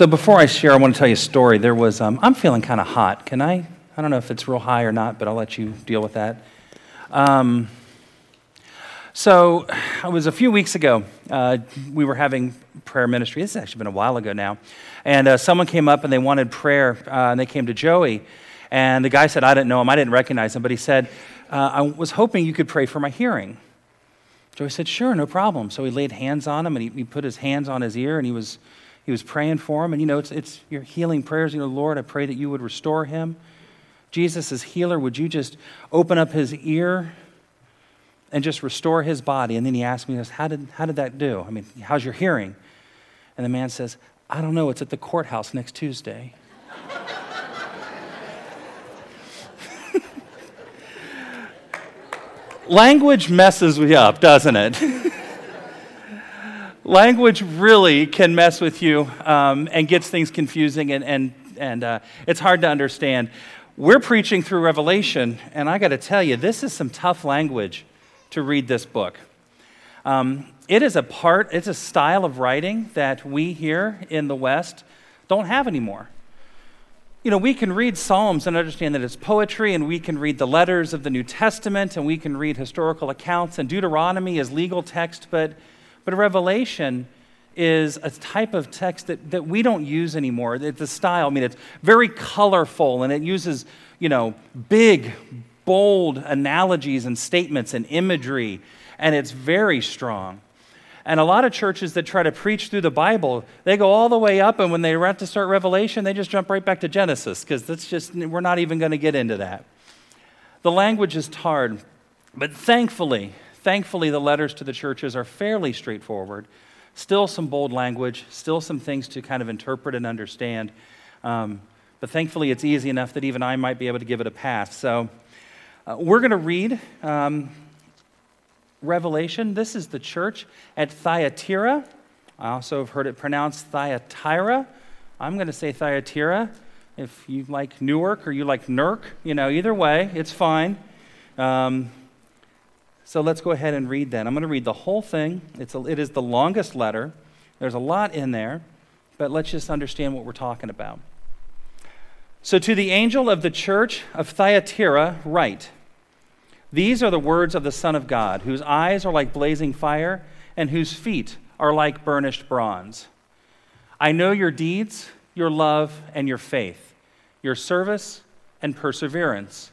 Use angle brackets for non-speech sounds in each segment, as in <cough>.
So before I share, I want to tell you a story. There was, um, I'm feeling kind of hot. Can I? I don't know if it's real high or not, but I'll let you deal with that. Um, so it was a few weeks ago. Uh, we were having prayer ministry. This has actually been a while ago now. And uh, someone came up and they wanted prayer, uh, and they came to Joey. And the guy said, I didn't know him, I didn't recognize him, but he said, uh, I was hoping you could pray for my hearing. Joey said, Sure, no problem. So he laid hands on him and he, he put his hands on his ear and he was, he was praying for him. And you know, it's, it's your healing prayers. You know, Lord, I pray that you would restore him. Jesus is healer. Would you just open up his ear and just restore his body? And then he asked me, how did, how did that do? I mean, how's your hearing? And the man says, I don't know. It's at the courthouse next Tuesday. <laughs> Language messes me up, doesn't it? <laughs> Language really can mess with you um, and gets things confusing, and, and, and uh, it's hard to understand. We're preaching through Revelation, and I got to tell you, this is some tough language to read this book. Um, it is a part, it's a style of writing that we here in the West don't have anymore. You know, we can read Psalms and understand that it's poetry, and we can read the letters of the New Testament, and we can read historical accounts, and Deuteronomy is legal text, but, but Revelation is a type of text that, that we don't use anymore. It's a style, I mean, it's very colorful, and it uses, you know, big, bold analogies and statements and imagery, and it's very strong. And a lot of churches that try to preach through the Bible, they go all the way up, and when they have to start Revelation, they just jump right back to Genesis, because that's just, we're not even going to get into that. The language is hard, but thankfully, thankfully, the letters to the churches are fairly straightforward. Still some bold language, still some things to kind of interpret and understand. Um, but thankfully, it's easy enough that even I might be able to give it a pass. So uh, we're going to read. Um, Revelation. This is the church at Thyatira. I also have heard it pronounced Thyatira. I'm going to say Thyatira. If you like Newark or you like Nurk, you know, either way, it's fine. Um, so let's go ahead and read that. I'm going to read the whole thing. It's a, it is the longest letter. There's a lot in there, but let's just understand what we're talking about. So, to the angel of the church of Thyatira, write. These are the words of the Son of God, whose eyes are like blazing fire and whose feet are like burnished bronze. I know your deeds, your love, and your faith, your service and perseverance,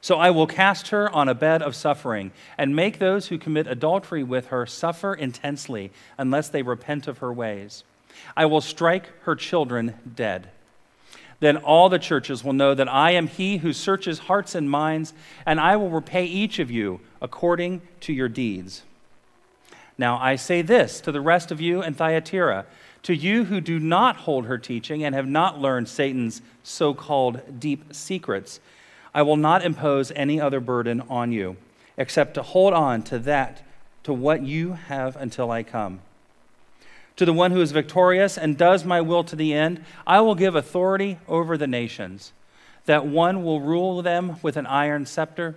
So I will cast her on a bed of suffering and make those who commit adultery with her suffer intensely unless they repent of her ways. I will strike her children dead then all the churches will know that I am he who searches hearts and minds, and I will repay each of you according to your deeds. Now I say this to the rest of you in Thyatira, to you who do not hold her teaching and have not learned Satan's so called deep secrets, I will not impose any other burden on you, except to hold on to that, to what you have until I come. To the one who is victorious and does my will to the end, I will give authority over the nations. That one will rule them with an iron scepter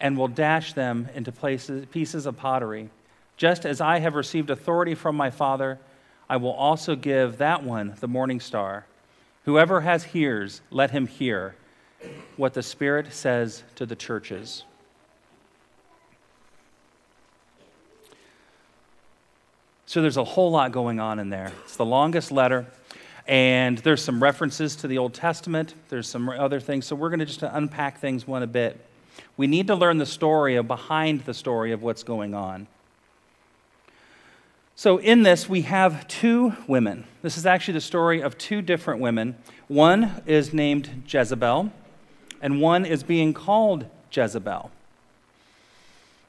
and will dash them into places, pieces of pottery. Just as I have received authority from my Father, I will also give that one the morning star. Whoever has ears, let him hear what the Spirit says to the churches. So there's a whole lot going on in there. It's the longest letter, and there's some references to the Old Testament. There's some other things. So we're going to just unpack things one a bit. We need to learn the story of behind the story of what's going on. So, in this, we have two women. This is actually the story of two different women. One is named Jezebel, and one is being called Jezebel.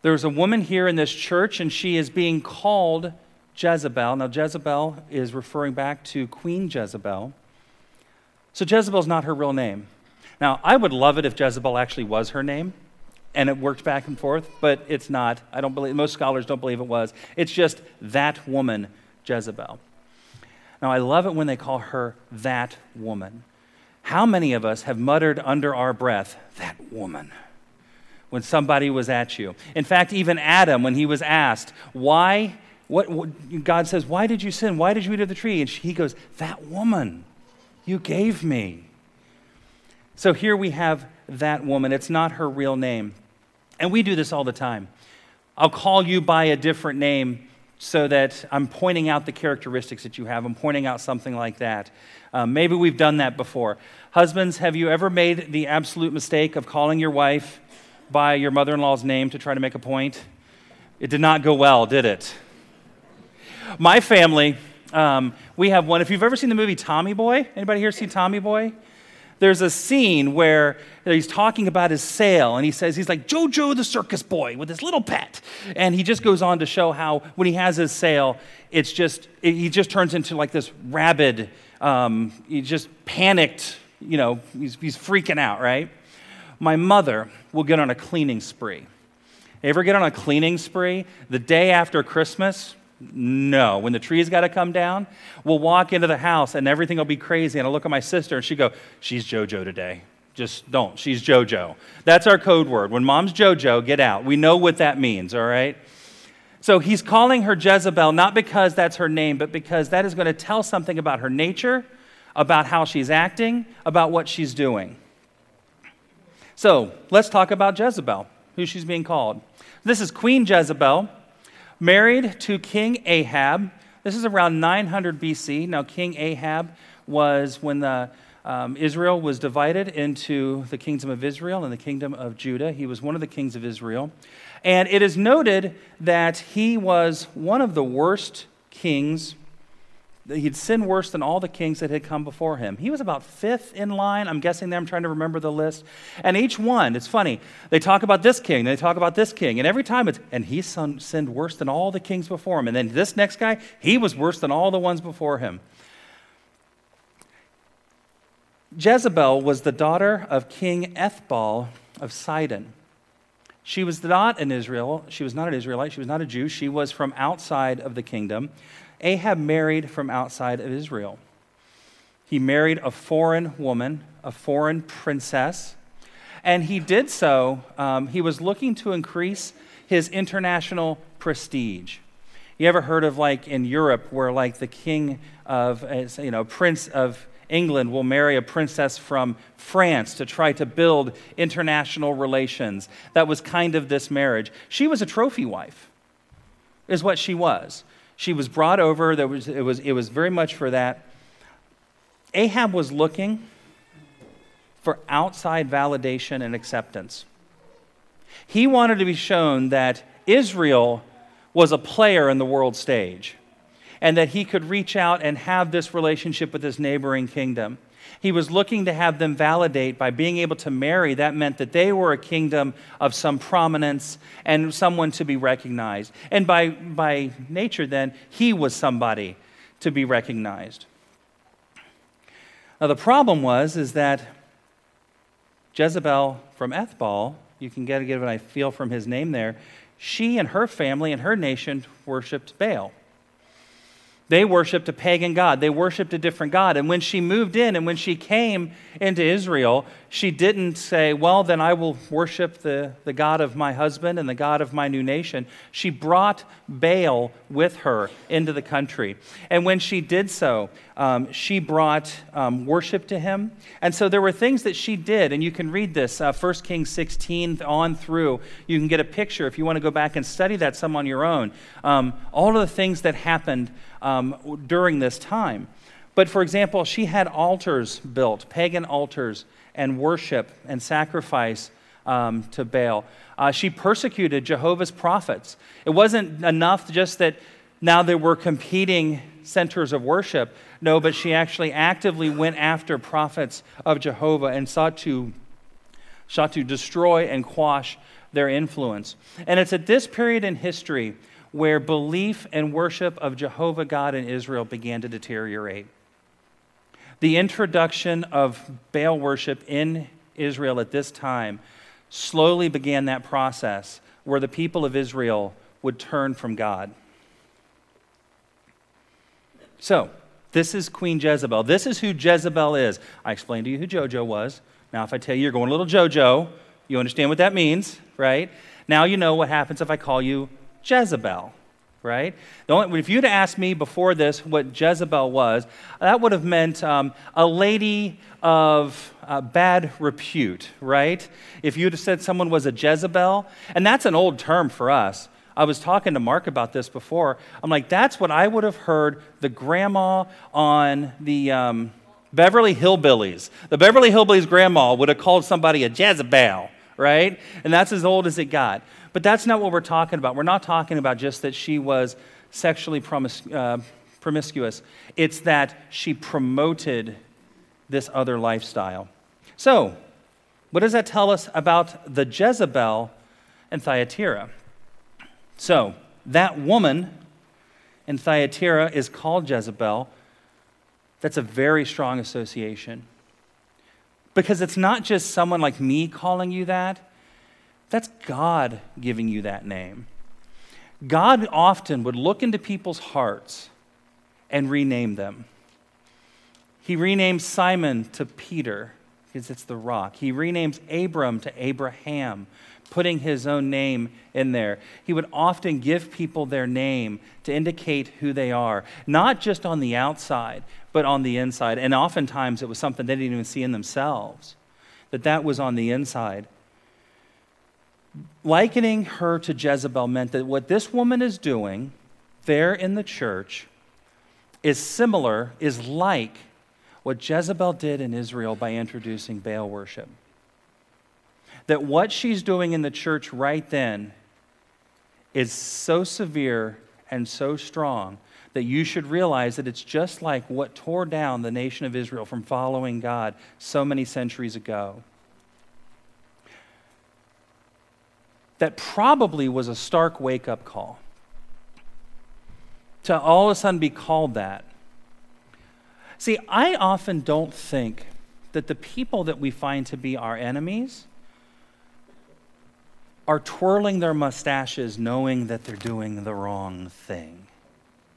There's a woman here in this church, and she is being called Jezebel. Now, Jezebel is referring back to Queen Jezebel. So, Jezebel is not her real name. Now, I would love it if Jezebel actually was her name and it worked back and forth, but it's not. I don't believe, most scholars don't believe it was. It's just that woman, Jezebel. Now, I love it when they call her that woman. How many of us have muttered under our breath, that woman, when somebody was at you? In fact, even Adam, when he was asked, why, what, what God says, why did you sin? Why did you eat of the tree? And he goes, that woman you gave me. So here we have that woman. It's not her real name. And we do this all the time. I'll call you by a different name so that I'm pointing out the characteristics that you have. I'm pointing out something like that. Um, maybe we've done that before. Husbands, have you ever made the absolute mistake of calling your wife by your mother in law's name to try to make a point? It did not go well, did it? My family, um, we have one. If you've ever seen the movie Tommy Boy, anybody here see Tommy Boy? There's a scene where he's talking about his sale and he says he's like jojo the circus boy with his little pet. And he just goes on to show how when he has his sale it's just it, he just turns into like this rabid um, he just panicked you know he's, he's freaking out right? My mother will get on a cleaning spree. Ever get on a cleaning spree? The day after christmas no. When the tree's got to come down, we'll walk into the house and everything will be crazy. And I'll look at my sister and she'd go, She's JoJo today. Just don't. She's JoJo. That's our code word. When mom's JoJo, get out. We know what that means, all right? So he's calling her Jezebel not because that's her name, but because that is going to tell something about her nature, about how she's acting, about what she's doing. So let's talk about Jezebel, who she's being called. This is Queen Jezebel married to King Ahab. This is around 900 BC. Now, King Ahab was when the, um, Israel was divided into the kingdom of Israel and the kingdom of Judah. He was one of the kings of Israel. And it is noted that he was one of the worst kings He'd sinned worse than all the kings that had come before him. He was about fifth in line. I'm guessing there, I'm trying to remember the list. And each one, it's funny, they talk about this king, they talk about this king, and every time it's, and he sinned worse than all the kings before him. And then this next guy, he was worse than all the ones before him. Jezebel was the daughter of King Ethbaal of Sidon. She was not an Israel. She was not an Israelite. She was not a Jew. She was from outside of the kingdom. Ahab married from outside of Israel. He married a foreign woman, a foreign princess, and he did so. Um, he was looking to increase his international prestige. You ever heard of like in Europe where like the king of, uh, you know, prince of England will marry a princess from France to try to build international relations. That was kind of this marriage. She was a trophy wife, is what she was. She was brought over. There was, it, was, it was very much for that. Ahab was looking for outside validation and acceptance. He wanted to be shown that Israel was a player in the world stage and that he could reach out and have this relationship with his neighboring kingdom. He was looking to have them validate by being able to marry. That meant that they were a kingdom of some prominence and someone to be recognized. And by, by nature, then, he was somebody to be recognized. Now, the problem was is that Jezebel from Ethbaal, you can get, get a feel from his name there, she and her family and her nation worshiped Baal. They worshiped a pagan God. They worshiped a different God. And when she moved in and when she came into Israel, she didn't say, Well, then I will worship the, the God of my husband and the God of my new nation. She brought Baal with her into the country. And when she did so, um, she brought um, worship to him. And so there were things that she did. And you can read this, uh, 1 Kings 16 on through. You can get a picture if you want to go back and study that some on your own. Um, all of the things that happened um, during this time. But for example, she had altars built, pagan altars, and worship and sacrifice um, to Baal. Uh, she persecuted Jehovah's prophets. It wasn't enough just that now there were competing centers of worship. No, but she actually actively went after prophets of Jehovah and sought to, sought to destroy and quash their influence. And it's at this period in history where belief and worship of Jehovah God in Israel began to deteriorate. The introduction of Baal worship in Israel at this time slowly began that process where the people of Israel would turn from God. So, this is Queen Jezebel. This is who Jezebel is. I explained to you who Jojo was. Now, if I tell you you're going a little Jojo, you understand what that means, right? Now you know what happens if I call you Jezebel, right? Only, if you'd asked me before this what Jezebel was, that would have meant um, a lady of uh, bad repute, right? If you'd have said someone was a Jezebel, and that's an old term for us. I was talking to Mark about this before. I'm like, that's what I would have heard the grandma on the um, Beverly Hillbillies. The Beverly Hillbillies grandma would have called somebody a Jezebel, right? And that's as old as it got. But that's not what we're talking about. We're not talking about just that she was sexually uh, promiscuous, it's that she promoted this other lifestyle. So, what does that tell us about the Jezebel and Thyatira? So, that woman in Thyatira is called Jezebel. That's a very strong association. Because it's not just someone like me calling you that, that's God giving you that name. God often would look into people's hearts and rename them. He renames Simon to Peter because it's the rock. He renames Abram to Abraham putting his own name in there. He would often give people their name to indicate who they are, not just on the outside, but on the inside. And oftentimes it was something they didn't even see in themselves, that that was on the inside. Likening her to Jezebel meant that what this woman is doing there in the church is similar, is like what Jezebel did in Israel by introducing Baal worship that what she's doing in the church right then is so severe and so strong that you should realize that it's just like what tore down the nation of Israel from following God so many centuries ago. That probably was a stark wake up call. To all of a sudden be called that. See, I often don't think that the people that we find to be our enemies are twirling their mustaches knowing that they're doing the wrong thing,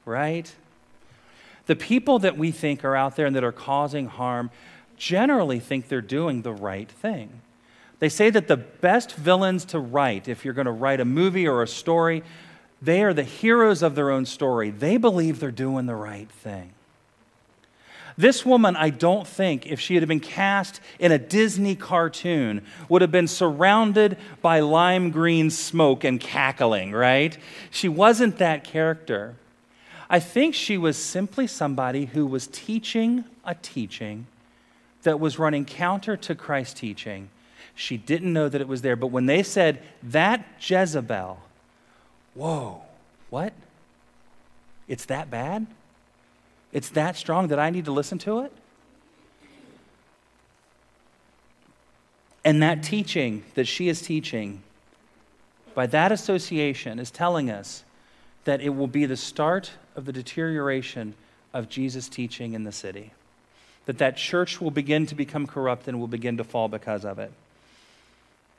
right? The people that we think are out there and that are causing harm generally think they're doing the right thing. They say that the best villains to write, if you're going to write a movie or a story, they are the heroes of their own story. They believe they're doing the right thing. This woman, I don't think, if she had been cast in a Disney cartoon, would have been surrounded by lime green smoke and cackling, right? She wasn't that character. I think she was simply somebody who was teaching a teaching that was running counter to Christ's teaching. She didn't know that it was there, but when they said, that Jezebel, whoa, what? It's that bad? It's that strong that I need to listen to it? And that teaching that she is teaching, by that association, is telling us that it will be the start of the deterioration of Jesus' teaching in the city. That that church will begin to become corrupt and will begin to fall because of it.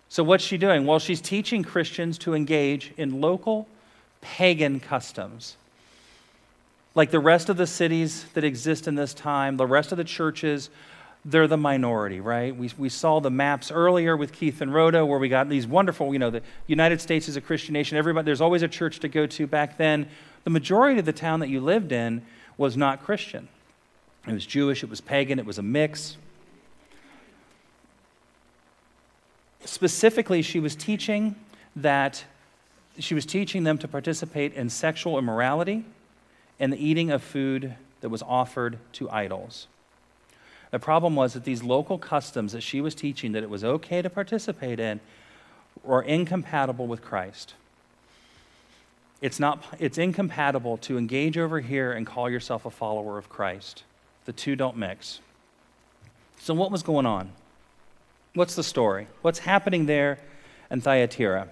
So, what's she doing? Well, she's teaching Christians to engage in local pagan customs like the rest of the cities that exist in this time, the rest of the churches, they're the minority, right? We, we saw the maps earlier with Keith and Rhoda where we got these wonderful, you know, the United States is a Christian nation. Everybody, there's always a church to go to. Back then, the majority of the town that you lived in was not Christian. It was Jewish, it was pagan, it was a mix. Specifically, she was teaching that she was teaching them to participate in sexual immorality and the eating of food that was offered to idols. The problem was that these local customs that she was teaching that it was okay to participate in were incompatible with Christ. It's, not, it's incompatible to engage over here and call yourself a follower of Christ. The two don't mix. So, what was going on? What's the story? What's happening there in Thyatira?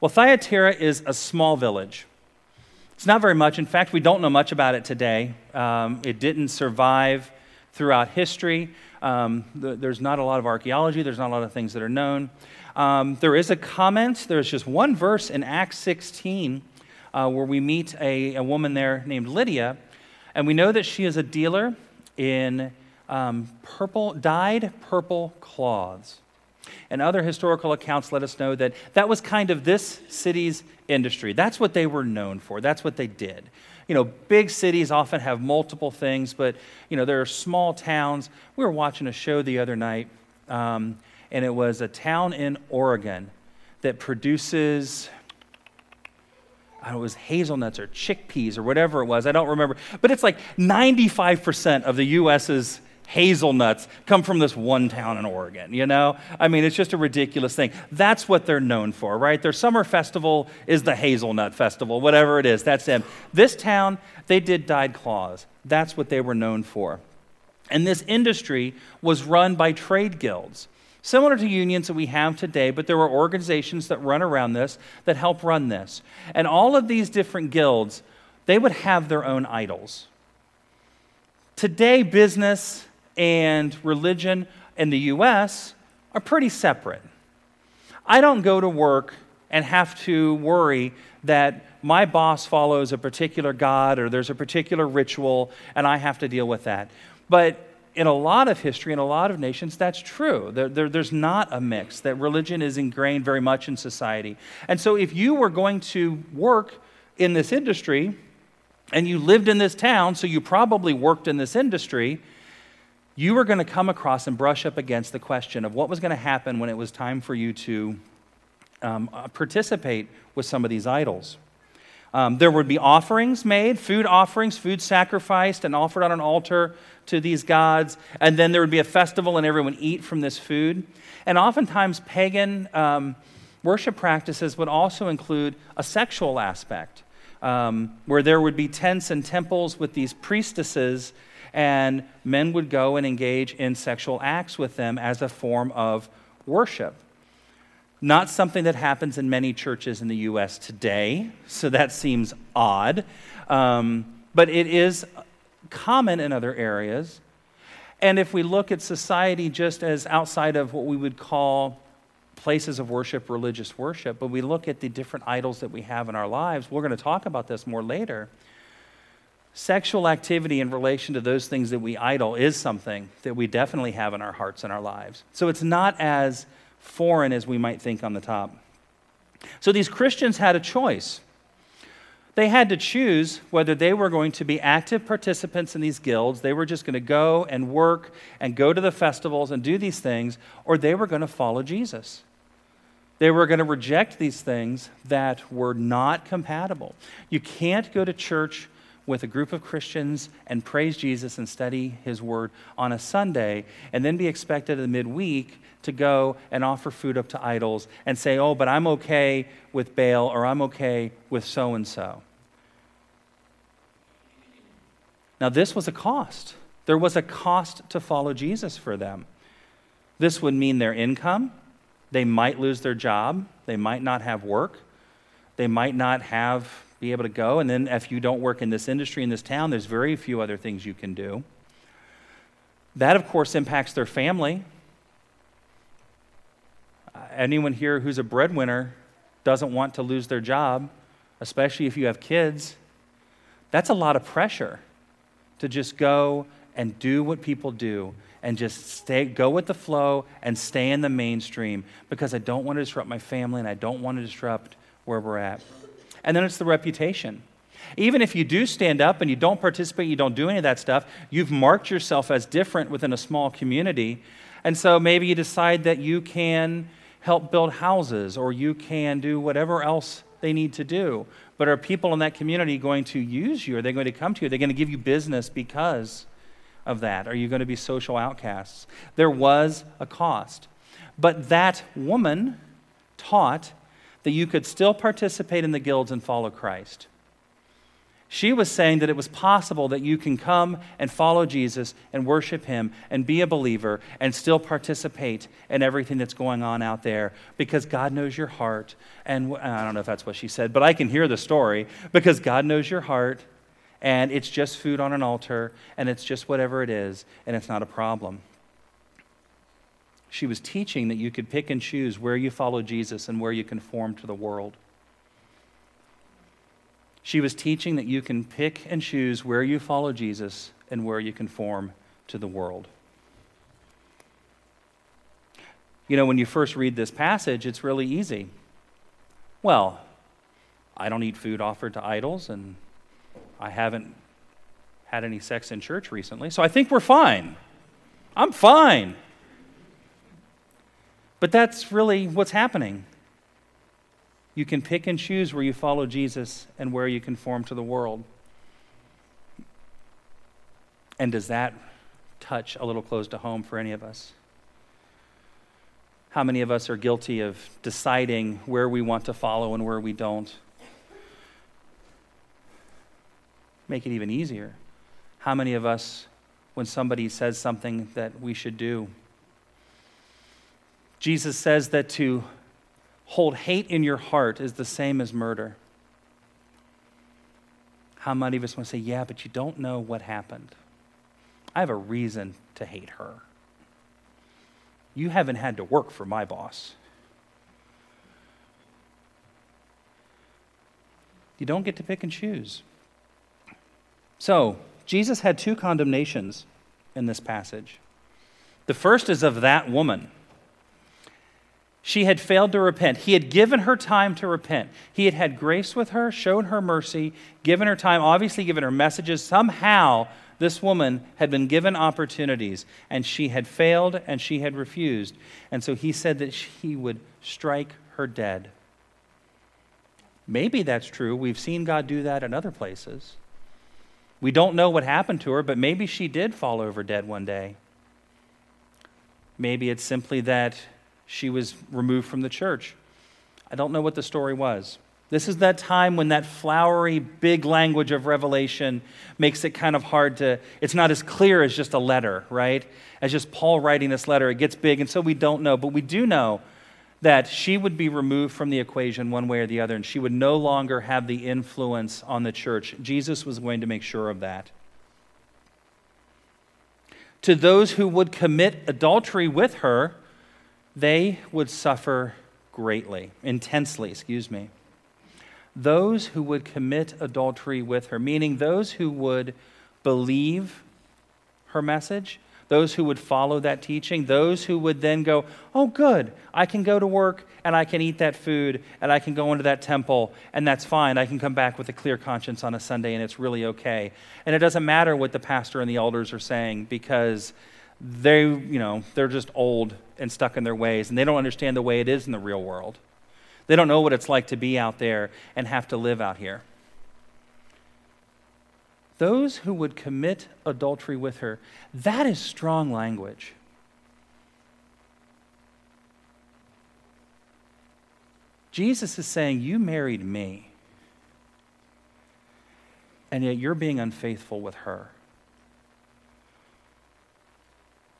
Well, Thyatira is a small village. It's not very much. In fact, we don't know much about it today. Um, it didn't survive throughout history. Um, the, there's not a lot of archaeology, there's not a lot of things that are known. Um, there is a comment, there's just one verse in Acts 16 uh, where we meet a, a woman there named Lydia, and we know that she is a dealer in um, purple, dyed purple cloths. And other historical accounts let us know that that was kind of this city's industry. That's what they were known for. That's what they did. You know, big cities often have multiple things, but, you know, there are small towns. We were watching a show the other night, um, and it was a town in Oregon that produces, I know, it was hazelnuts or chickpeas or whatever it was. I don't remember. But it's like 95% of the U.S.'s hazelnuts come from this one town in Oregon, you know? I mean, it's just a ridiculous thing. That's what they're known for, right? Their summer festival is the hazelnut festival, whatever it is, that's them. This town, they did dyed cloths. That's what they were known for. And this industry was run by trade guilds. Similar to unions that we have today, but there were organizations that run around this that help run this. And all of these different guilds, they would have their own idols. Today, business and religion in the US are pretty separate. I don't go to work and have to worry that my boss follows a particular God or there's a particular ritual and I have to deal with that. But in a lot of history, in a lot of nations, that's true. There, there, there's not a mix, that religion is ingrained very much in society. And so if you were going to work in this industry and you lived in this town, so you probably worked in this industry, you were going to come across and brush up against the question of what was going to happen when it was time for you to um, uh, participate with some of these idols. Um, there would be offerings made, food offerings, food sacrificed and offered on an altar to these gods. And then there would be a festival and everyone eat from this food. And oftentimes, pagan um, worship practices would also include a sexual aspect, um, where there would be tents and temples with these priestesses and men would go and engage in sexual acts with them as a form of worship. Not something that happens in many churches in the U.S. today, so that seems odd. Um, but it is common in other areas. And if we look at society just as outside of what we would call places of worship, religious worship, but we look at the different idols that we have in our lives, we're going to talk about this more later. Sexual activity in relation to those things that we idol is something that we definitely have in our hearts and our lives. So it's not as foreign as we might think on the top. So these Christians had a choice. They had to choose whether they were going to be active participants in these guilds, they were just going to go and work and go to the festivals and do these things, or they were going to follow Jesus. They were going to reject these things that were not compatible. You can't go to church with a group of Christians and praise Jesus and study his word on a Sunday and then be expected in the midweek to go and offer food up to idols and say, oh, but I'm okay with Baal or I'm okay with so and so. Now, this was a cost. There was a cost to follow Jesus for them. This would mean their income. They might lose their job. They might not have work. They might not have be able to go. And then if you don't work in this industry, in this town, there's very few other things you can do. That, of course, impacts their family. Uh, anyone here who's a breadwinner doesn't want to lose their job, especially if you have kids. That's a lot of pressure to just go and do what people do and just stay go with the flow and stay in the mainstream because I don't want to disrupt my family and I don't want to disrupt where we're at. And then it's the reputation. Even if you do stand up and you don't participate, you don't do any of that stuff, you've marked yourself as different within a small community. And so maybe you decide that you can help build houses or you can do whatever else they need to do. But are people in that community going to use you? Are they going to come to you? Are they going to give you business because of that? Are you going to be social outcasts? There was a cost. But that woman taught that you could still participate in the guilds and follow Christ. She was saying that it was possible that you can come and follow Jesus and worship him and be a believer and still participate in everything that's going on out there because God knows your heart. And I don't know if that's what she said, but I can hear the story because God knows your heart and it's just food on an altar, and it's just whatever it is, and it's not a problem. She was teaching that you could pick and choose where you follow Jesus and where you conform to the world. She was teaching that you can pick and choose where you follow Jesus and where you conform to the world. You know, when you first read this passage, it's really easy. Well, I don't eat food offered to idols, and I haven't had any sex in church recently, so I think we're fine. I'm fine. But that's really what's happening. You can pick and choose where you follow Jesus and where you conform to the world. And does that touch a little close to home for any of us? How many of us are guilty of deciding where we want to follow and where we don't? Make it even easier. How many of us, when somebody says something that we should do, Jesus says that to hold hate in your heart is the same as murder. How many of us want to say, Yeah, but you don't know what happened? I have a reason to hate her. You haven't had to work for my boss. You don't get to pick and choose. So, Jesus had two condemnations in this passage. The first is of that woman. She had failed to repent. He had given her time to repent. He had had grace with her, shown her mercy, given her time, obviously given her messages. Somehow, this woman had been given opportunities, and she had failed and she had refused. And so he said that he would strike her dead. Maybe that's true. We've seen God do that in other places. We don't know what happened to her, but maybe she did fall over dead one day. Maybe it's simply that she was removed from the church. I don't know what the story was. This is that time when that flowery, big language of Revelation makes it kind of hard to, it's not as clear as just a letter, right? As just Paul writing this letter. It gets big, and so we don't know. But we do know that she would be removed from the equation one way or the other, and she would no longer have the influence on the church. Jesus was going to make sure of that. To those who would commit adultery with her, they would suffer greatly, intensely, excuse me. Those who would commit adultery with her, meaning those who would believe her message, those who would follow that teaching, those who would then go, Oh, good, I can go to work and I can eat that food and I can go into that temple and that's fine. I can come back with a clear conscience on a Sunday and it's really okay. And it doesn't matter what the pastor and the elders are saying because they, you know, they're just old and stuck in their ways, and they don't understand the way it is in the real world. They don't know what it's like to be out there and have to live out here. Those who would commit adultery with her, that is strong language. Jesus is saying, You married me, and yet you're being unfaithful with her.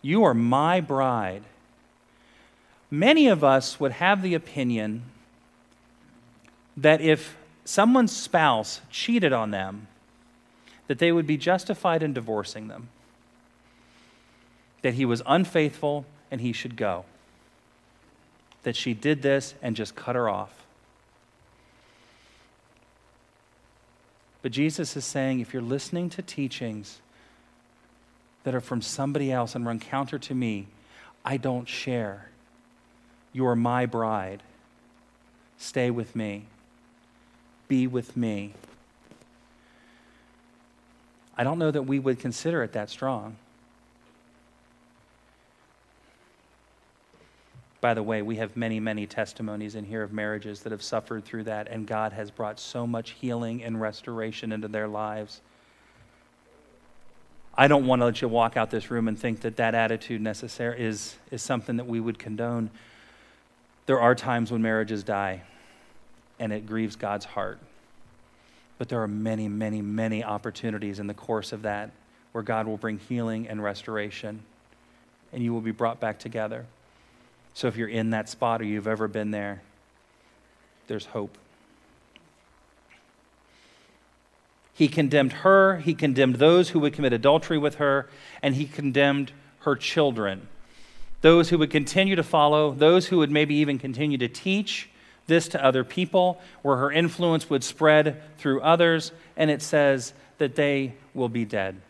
You are my bride. Many of us would have the opinion that if someone's spouse cheated on them, that they would be justified in divorcing them, that he was unfaithful and he should go, that she did this and just cut her off. But Jesus is saying if you're listening to teachings that are from somebody else and run counter to me, I don't share. You are my bride. Stay with me. Be with me. I don't know that we would consider it that strong. By the way, we have many, many testimonies in here of marriages that have suffered through that, and God has brought so much healing and restoration into their lives. I don't want to let you walk out this room and think that that attitude necessary is, is something that we would condone. There are times when marriages die, and it grieves God's heart. But there are many, many, many opportunities in the course of that where God will bring healing and restoration, and you will be brought back together. So if you're in that spot or you've ever been there, there's hope. He condemned her, he condemned those who would commit adultery with her, and he condemned her children. Those who would continue to follow, those who would maybe even continue to teach this to other people, where her influence would spread through others, and it says that they will be dead.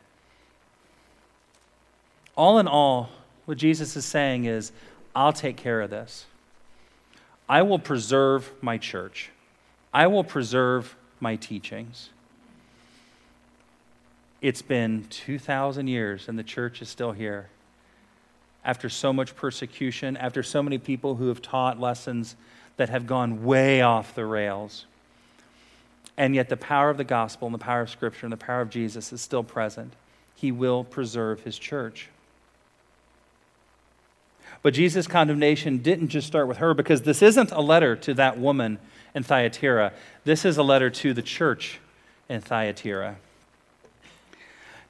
All in all, what Jesus is saying is, I'll take care of this. I will preserve my church. I will preserve my teachings. It's been 2,000 years and the church is still here. After so much persecution, after so many people who have taught lessons that have gone way off the rails. And yet, the power of the gospel and the power of Scripture and the power of Jesus is still present. He will preserve his church. But Jesus' condemnation didn't just start with her because this isn't a letter to that woman in Thyatira. This is a letter to the church in Thyatira.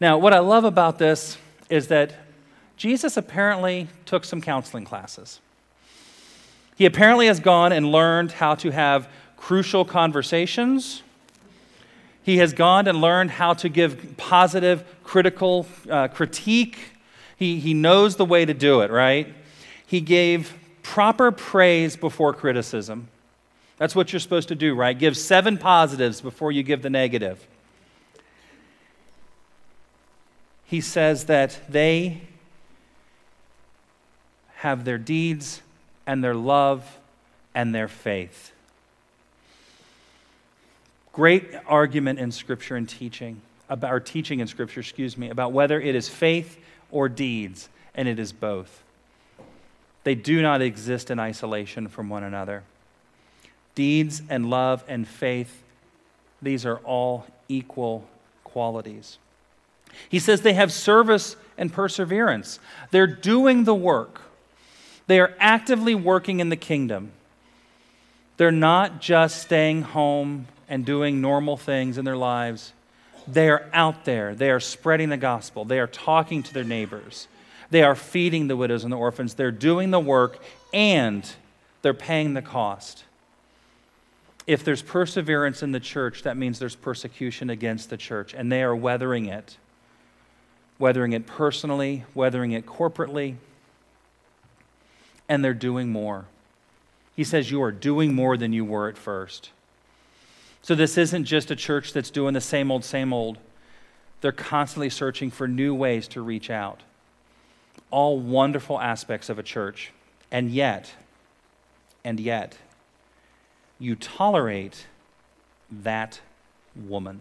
Now, what I love about this is that Jesus apparently took some counseling classes. He apparently has gone and learned how to have crucial conversations. He has gone and learned how to give positive, critical uh, critique. He, he knows the way to do it, right? He gave proper praise before criticism. That's what you're supposed to do, right? Give seven positives before you give the negative. He says that they have their deeds and their love and their faith. Great argument in Scripture and teaching, about, or teaching in Scripture, excuse me, about whether it is faith or deeds, and it is both. They do not exist in isolation from one another. Deeds and love and faith, these are all equal qualities. He says they have service and perseverance. They're doing the work, they are actively working in the kingdom. They're not just staying home and doing normal things in their lives. They are out there. They are spreading the gospel. They are talking to their neighbors. They are feeding the widows and the orphans. They're doing the work and they're paying the cost. If there's perseverance in the church, that means there's persecution against the church, and they are weathering it. Weathering it personally, weathering it corporately, and they're doing more. He says, You are doing more than you were at first. So, this isn't just a church that's doing the same old, same old. They're constantly searching for new ways to reach out all wonderful aspects of a church. And yet, and yet, you tolerate that woman.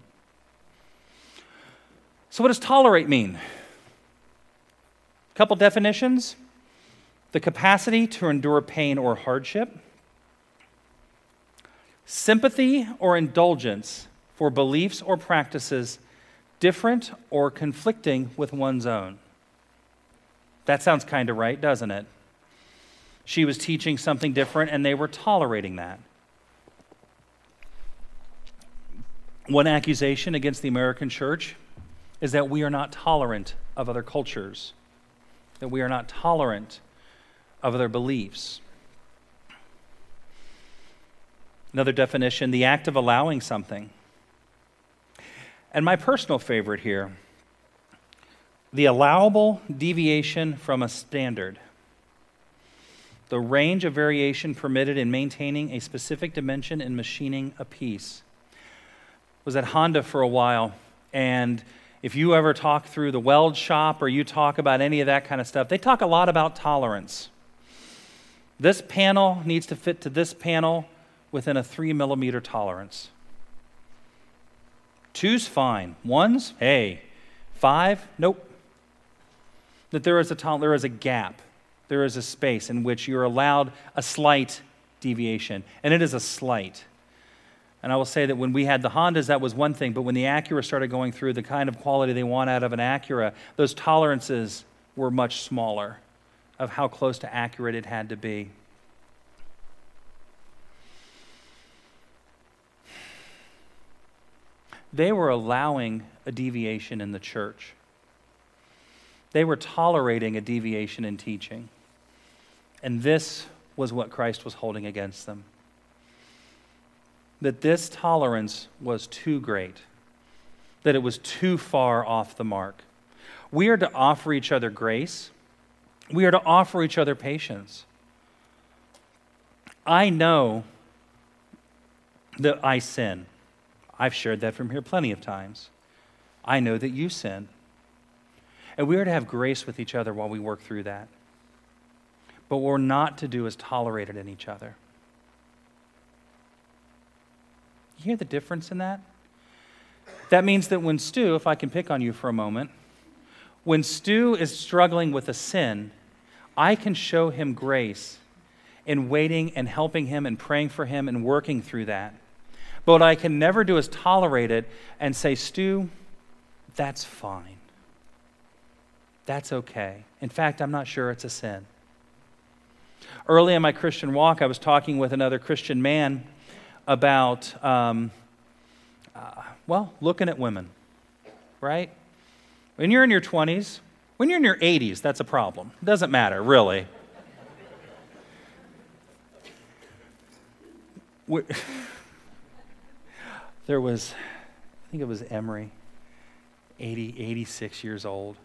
So, what does tolerate mean? A couple definitions the capacity to endure pain or hardship, sympathy or indulgence for beliefs or practices different or conflicting with one's own. That sounds kind of right, doesn't it? She was teaching something different and they were tolerating that. One accusation against the American church is that we are not tolerant of other cultures, that we are not tolerant of their beliefs. Another definition the act of allowing something. And my personal favorite here the allowable deviation from a standard, the range of variation permitted in maintaining a specific dimension in machining a piece. was at Honda for a while, and if you ever talk through the weld shop or you talk about any of that kind of stuff, they talk a lot about tolerance. This panel needs to fit to this panel within a three millimeter tolerance. Two's fine. One's, hey. Five, nope that there is a, there is a gap, there is a space in which you're allowed a slight deviation, and it is a slight. And I will say that when we had the Hondas, that was one thing, but when the Acura started going through the kind of quality they want out of an Acura, those tolerances were much smaller of how close to accurate it had to be. They were allowing a deviation in the church. They were tolerating a deviation in teaching. And this was what Christ was holding against them. That this tolerance was too great. that it was too far off the mark. We are to offer each other grace, we are to offer each other patience. I know that I sin. I've shared that from here plenty of times. I know that you sin. And we are to have grace with each other while we work through that. But what we're not to do is tolerate it in each other. You hear the difference in that? That means that when Stu, if I can pick on you for a moment, when Stu is struggling with a sin, I can show him grace in waiting and helping him and praying for him and working through that. But what I can never do is tolerate it and say, Stu, that's fine. That's okay. In fact, I'm not sure it's a sin. Early in my Christian walk, I was talking with another Christian man about, um, uh, well, looking at women, right? When you're in your 20s, when you're in your 80s, that's a problem. It doesn't matter, really. <laughs> there was, I think it was Emery, 80, 86 years old.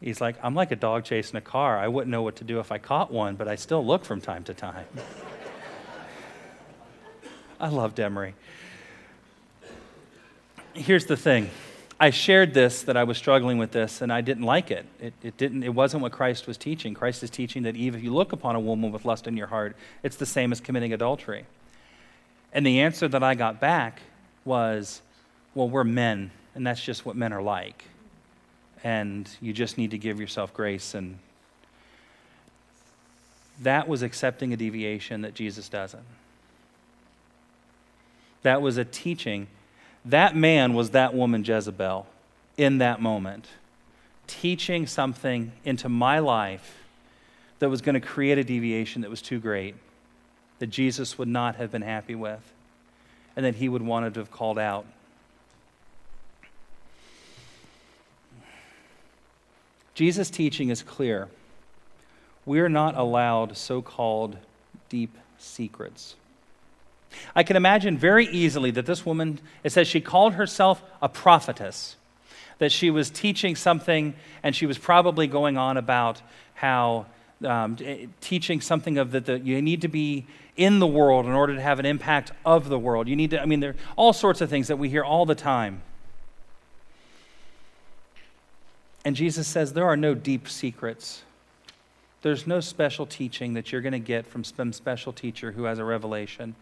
He's like, I'm like a dog chasing a car. I wouldn't know what to do if I caught one, but I still look from time to time. <laughs> I loved Emery. Here's the thing I shared this that I was struggling with this, and I didn't like it. It, it, didn't, it wasn't what Christ was teaching. Christ is teaching that even if you look upon a woman with lust in your heart, it's the same as committing adultery. And the answer that I got back was, well, we're men, and that's just what men are like. And you just need to give yourself grace. And that was accepting a deviation that Jesus doesn't. That was a teaching that man was that woman, Jezebel, in that moment, teaching something into my life that was going to create a deviation that was too great, that Jesus would not have been happy with, and that he would want to have called out. Jesus' teaching is clear. We are not allowed so called deep secrets. I can imagine very easily that this woman, it says she called herself a prophetess, that she was teaching something, and she was probably going on about how um, teaching something of that you need to be in the world in order to have an impact of the world. You need to, I mean, there are all sorts of things that we hear all the time. And Jesus says there are no deep secrets. There's no special teaching that you're going to get from some special teacher who has a revelation.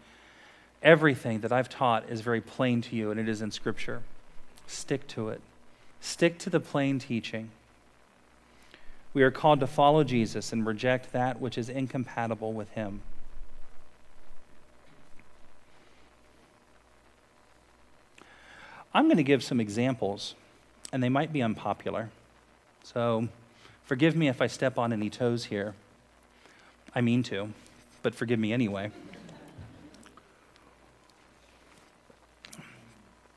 Everything that I've taught is very plain to you, and it is in Scripture. Stick to it. Stick to the plain teaching. We are called to follow Jesus and reject that which is incompatible with Him. I'm going to give some examples, and they might be unpopular. So forgive me if I step on any toes here. I mean to, but forgive me anyway.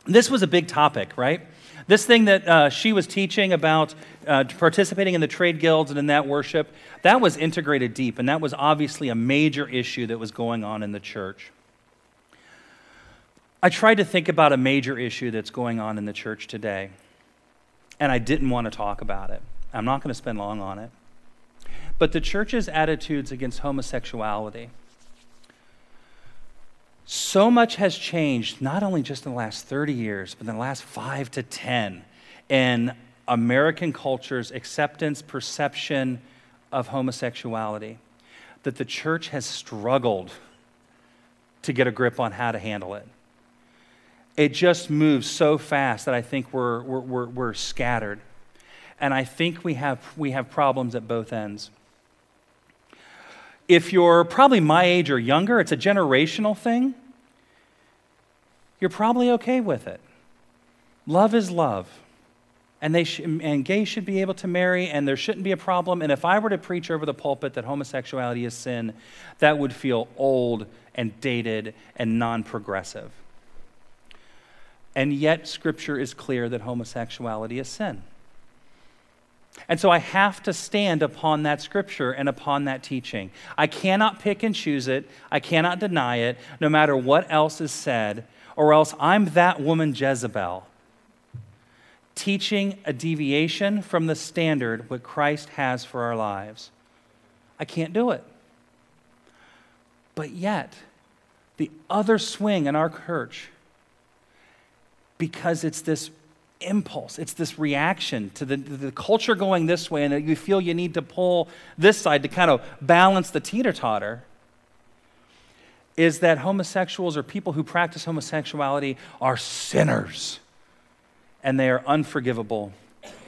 This was a big topic, right? This thing that uh, she was teaching about uh, participating in the trade guilds and in that worship, that was integrated deep, and that was obviously a major issue that was going on in the church. I tried to think about a major issue that's going on in the church today, and I didn't want to talk about it. I'm not going to spend long on it. But the church's attitudes against homosexuality so much has changed, not only just in the last 30 years, but in the last five to 10, in American culture's acceptance, perception of homosexuality, that the church has struggled to get a grip on how to handle it. It just moves so fast that I think we're, we're, we're, we're scattered. And I think we have, we have problems at both ends. If you're probably my age or younger, it's a generational thing. You're probably okay with it. Love is love. And, they sh- and gays should be able to marry, and there shouldn't be a problem. And if I were to preach over the pulpit that homosexuality is sin, that would feel old and dated and non progressive. And yet, Scripture is clear that homosexuality is sin. And so I have to stand upon that scripture and upon that teaching. I cannot pick and choose it. I cannot deny it, no matter what else is said, or else I'm that woman Jezebel teaching a deviation from the standard what Christ has for our lives. I can't do it. But yet, the other swing in our church, because it's this impulse, it's this reaction to the, the culture going this way, and you feel you need to pull this side to kind of balance the teeter totter, is that homosexuals or people who practice homosexuality are sinners. And they are unforgivable,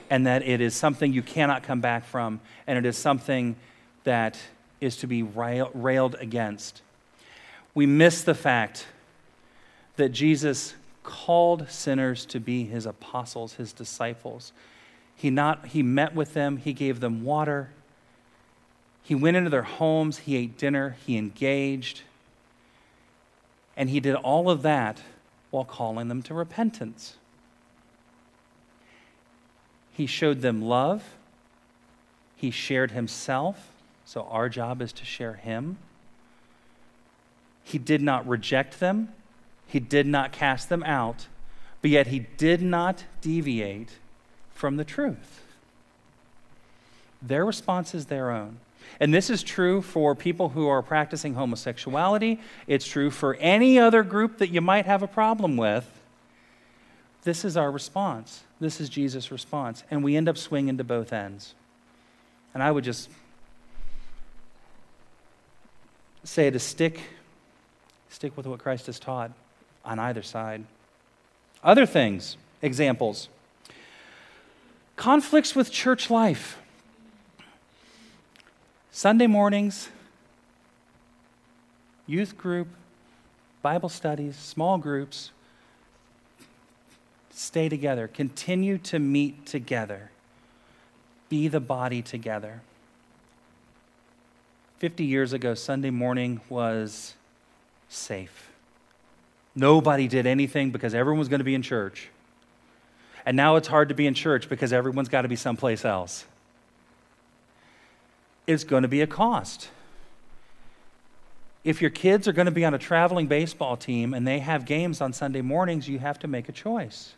and that it is something you cannot come back from, and it is something that is to be railed against. We miss the fact that Jesus called sinners to be his apostles, his disciples. He, not, he met with them, he gave them water, he went into their homes, he ate dinner, he engaged, and he did all of that while calling them to repentance. He showed them love. He shared himself. So our job is to share him. He did not reject them. He did not cast them out. But yet he did not deviate from the truth. Their response is their own. And this is true for people who are practicing homosexuality. It's true for any other group that you might have a problem with. This is our response. This is Jesus' response. And we end up swinging to both ends. And I would just say to stick, stick with what Christ has taught on either side. Other things, examples conflicts with church life. Sunday mornings, youth group, Bible studies, small groups, Stay together. Continue to meet together. Be the body together. 50 years ago, Sunday morning was safe. Nobody did anything because everyone was going to be in church. And now it's hard to be in church because everyone's got to be someplace else. It's going to be a cost. If your kids are going to be on a traveling baseball team and they have games on Sunday mornings, you have to make a choice.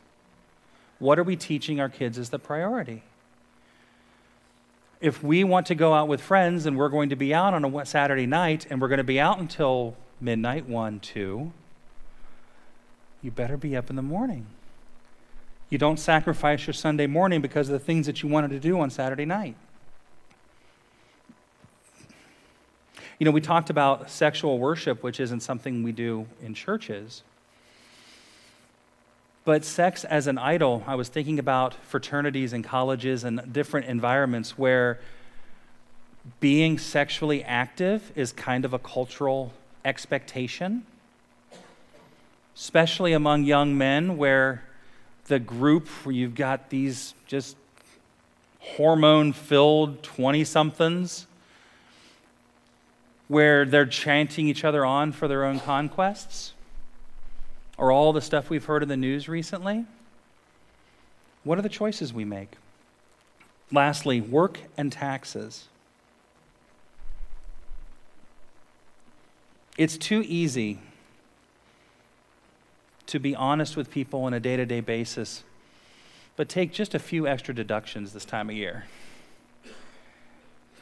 What are we teaching our kids is the priority? If we want to go out with friends and we're going to be out on a Saturday night and we're going to be out until midnight, 1, 2, you better be up in the morning. You don't sacrifice your Sunday morning because of the things that you wanted to do on Saturday night. You know, we talked about sexual worship, which isn't something we do in churches. But sex as an idol, I was thinking about fraternities and colleges and different environments where being sexually active is kind of a cultural expectation, especially among young men, where the group where you've got these just hormone filled 20 somethings where they're chanting each other on for their own conquests or all the stuff we've heard in the news recently? What are the choices we make? Lastly, work and taxes. It's too easy to be honest with people on a day to day basis, but take just a few extra deductions this time of year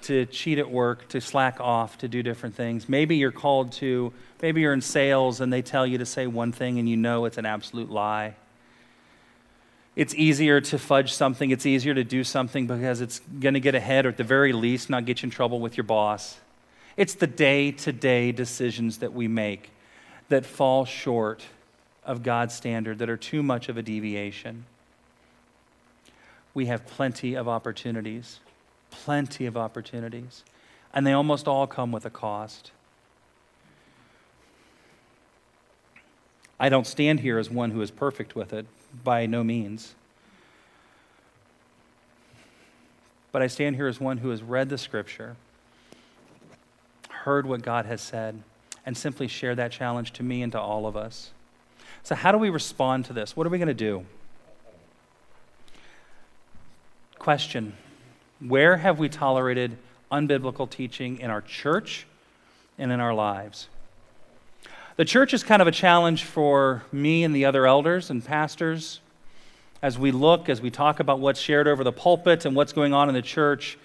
to cheat at work, to slack off, to do different things. Maybe you're called to, maybe you're in sales and they tell you to say one thing and you know it's an absolute lie. It's easier to fudge something, it's easier to do something because it's going to get ahead or at the very least not get you in trouble with your boss. It's the day to day decisions that we make that fall short of God's standard, that are too much of a deviation. We have plenty of opportunities plenty of opportunities, and they almost all come with a cost. I don't stand here as one who is perfect with it, by no means. But I stand here as one who has read the scripture, heard what God has said, and simply share that challenge to me and to all of us. So, how do we respond to this? What are we going to do? Question where have we tolerated unbiblical teaching in our church and in our lives? The church is kind of a challenge for me and the other elders and pastors as we look, as we talk about what's shared over the pulpit and what's going on in the church,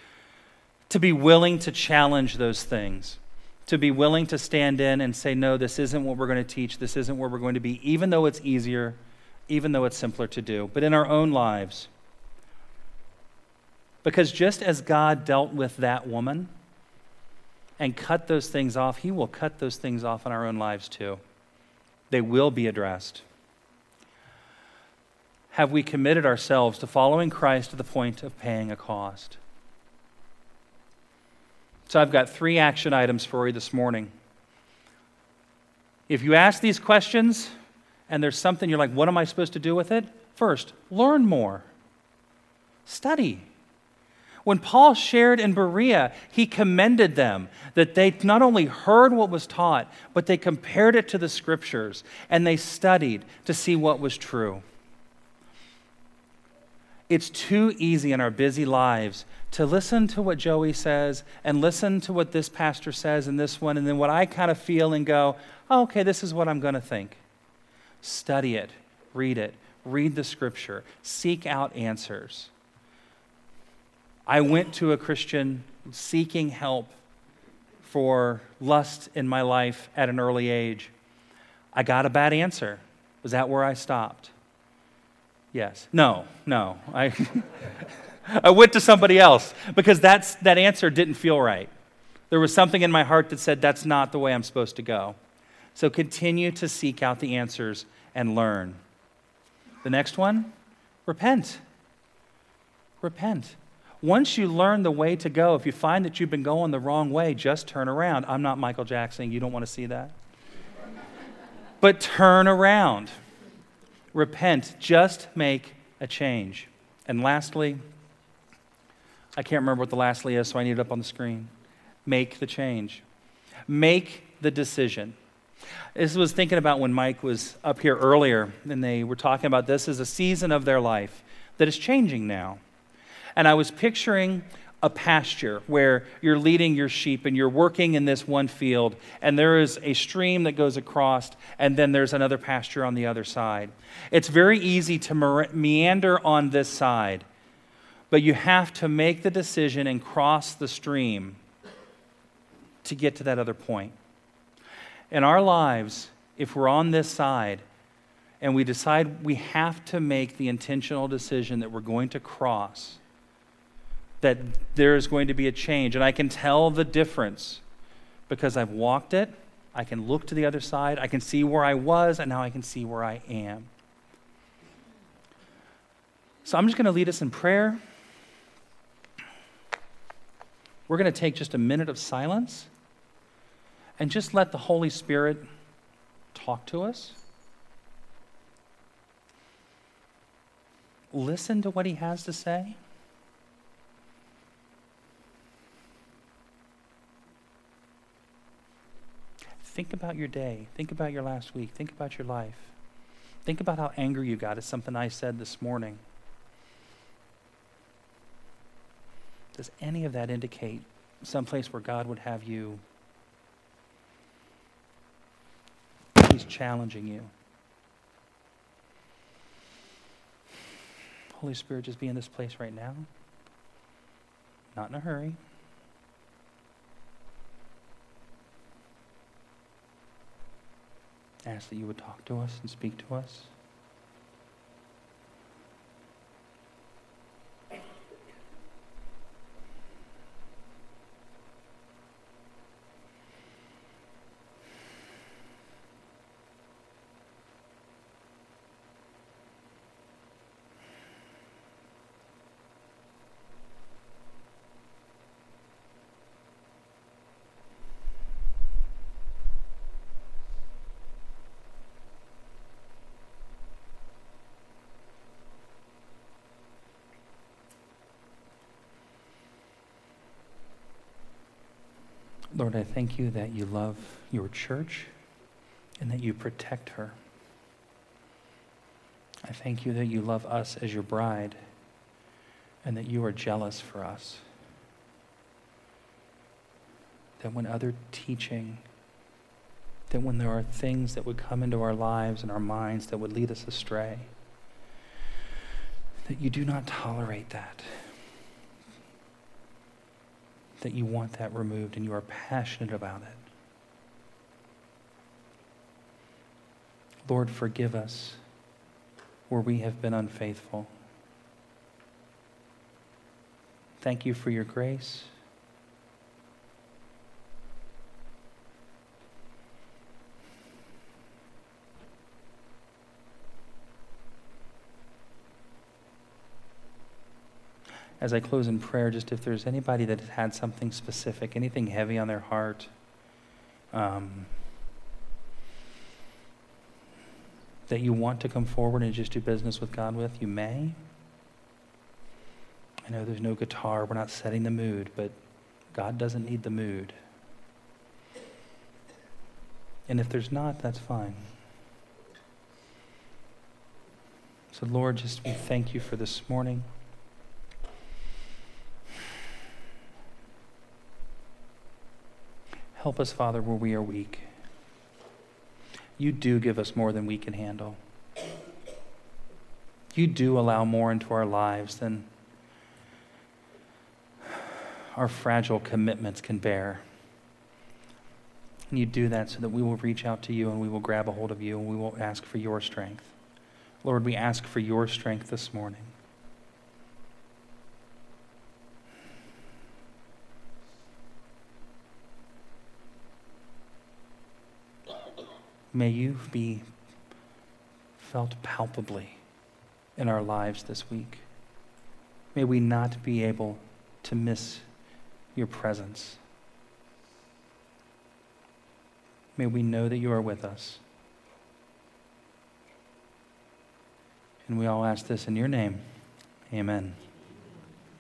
to be willing to challenge those things, to be willing to stand in and say, no, this isn't what we're going to teach, this isn't where we're going to be, even though it's easier, even though it's simpler to do, but in our own lives. Because just as God dealt with that woman and cut those things off, He will cut those things off in our own lives too. They will be addressed. Have we committed ourselves to following Christ to the point of paying a cost? So I've got three action items for you this morning. If you ask these questions and there's something you're like, what am I supposed to do with it? First, learn more, study. When Paul shared in Berea, he commended them that they not only heard what was taught, but they compared it to the scriptures and they studied to see what was true. It's too easy in our busy lives to listen to what Joey says and listen to what this pastor says and this one, and then what I kind of feel and go, oh, okay, this is what I'm going to think. Study it, read it, read the scripture, seek out answers. I went to a Christian seeking help for lust in my life at an early age. I got a bad answer. Was that where I stopped? Yes. No, no. I, <laughs> I went to somebody else because that's, that answer didn't feel right. There was something in my heart that said that's not the way I'm supposed to go. So continue to seek out the answers and learn. The next one repent. Repent. Once you learn the way to go, if you find that you've been going the wrong way, just turn around. I'm not Michael Jackson. You don't want to see that. but turn around. Repent. Just make a change. And lastly, I can't remember what the lastly is, so I need it up on the screen. Make the change. Make the decision. This was thinking about when Mike was up here earlier, and they were talking about this as a season of their life that is changing now. And I was picturing a pasture where you're leading your sheep and you're working in this one field, and there is a stream that goes across, and then there's another pasture on the other side. It's very easy to meander on this side, but you have to make the decision and cross the stream to get to that other point. In our lives, if we're on this side, and we decide we have to make the intentional decision that we're going to cross, that there is going to be a change. And I can tell the difference because I've walked it. I can look to the other side. I can see where I was, and now I can see where I am. So I'm just going to lead us in prayer. We're going to take just a minute of silence and just let the Holy Spirit talk to us. Listen to what He has to say. Think about your day. Think about your last week. Think about your life. Think about how angry you got at something I said this morning. Does any of that indicate someplace where God would have you? He's challenging you. Holy Spirit, just be in this place right now. Not in a hurry. Ask that you would talk to us and speak to us. Lord, I thank you that you love your church and that you protect her. I thank you that you love us as your bride and that you are jealous for us. That when other teaching, that when there are things that would come into our lives and our minds that would lead us astray, that you do not tolerate that. That you want that removed and you are passionate about it. Lord, forgive us where we have been unfaithful. Thank you for your grace. As I close in prayer, just if there's anybody that has had something specific, anything heavy on their heart, um, that you want to come forward and just do business with God with, you may. I know there's no guitar, we're not setting the mood, but God doesn't need the mood. And if there's not, that's fine. So, Lord, just we thank you for this morning. Help us, Father, where we are weak. You do give us more than we can handle. You do allow more into our lives than our fragile commitments can bear. And you do that so that we will reach out to you and we will grab a hold of you and we will ask for your strength. Lord, we ask for your strength this morning. May you be felt palpably in our lives this week. May we not be able to miss your presence. May we know that you are with us. And we all ask this in your name. Amen.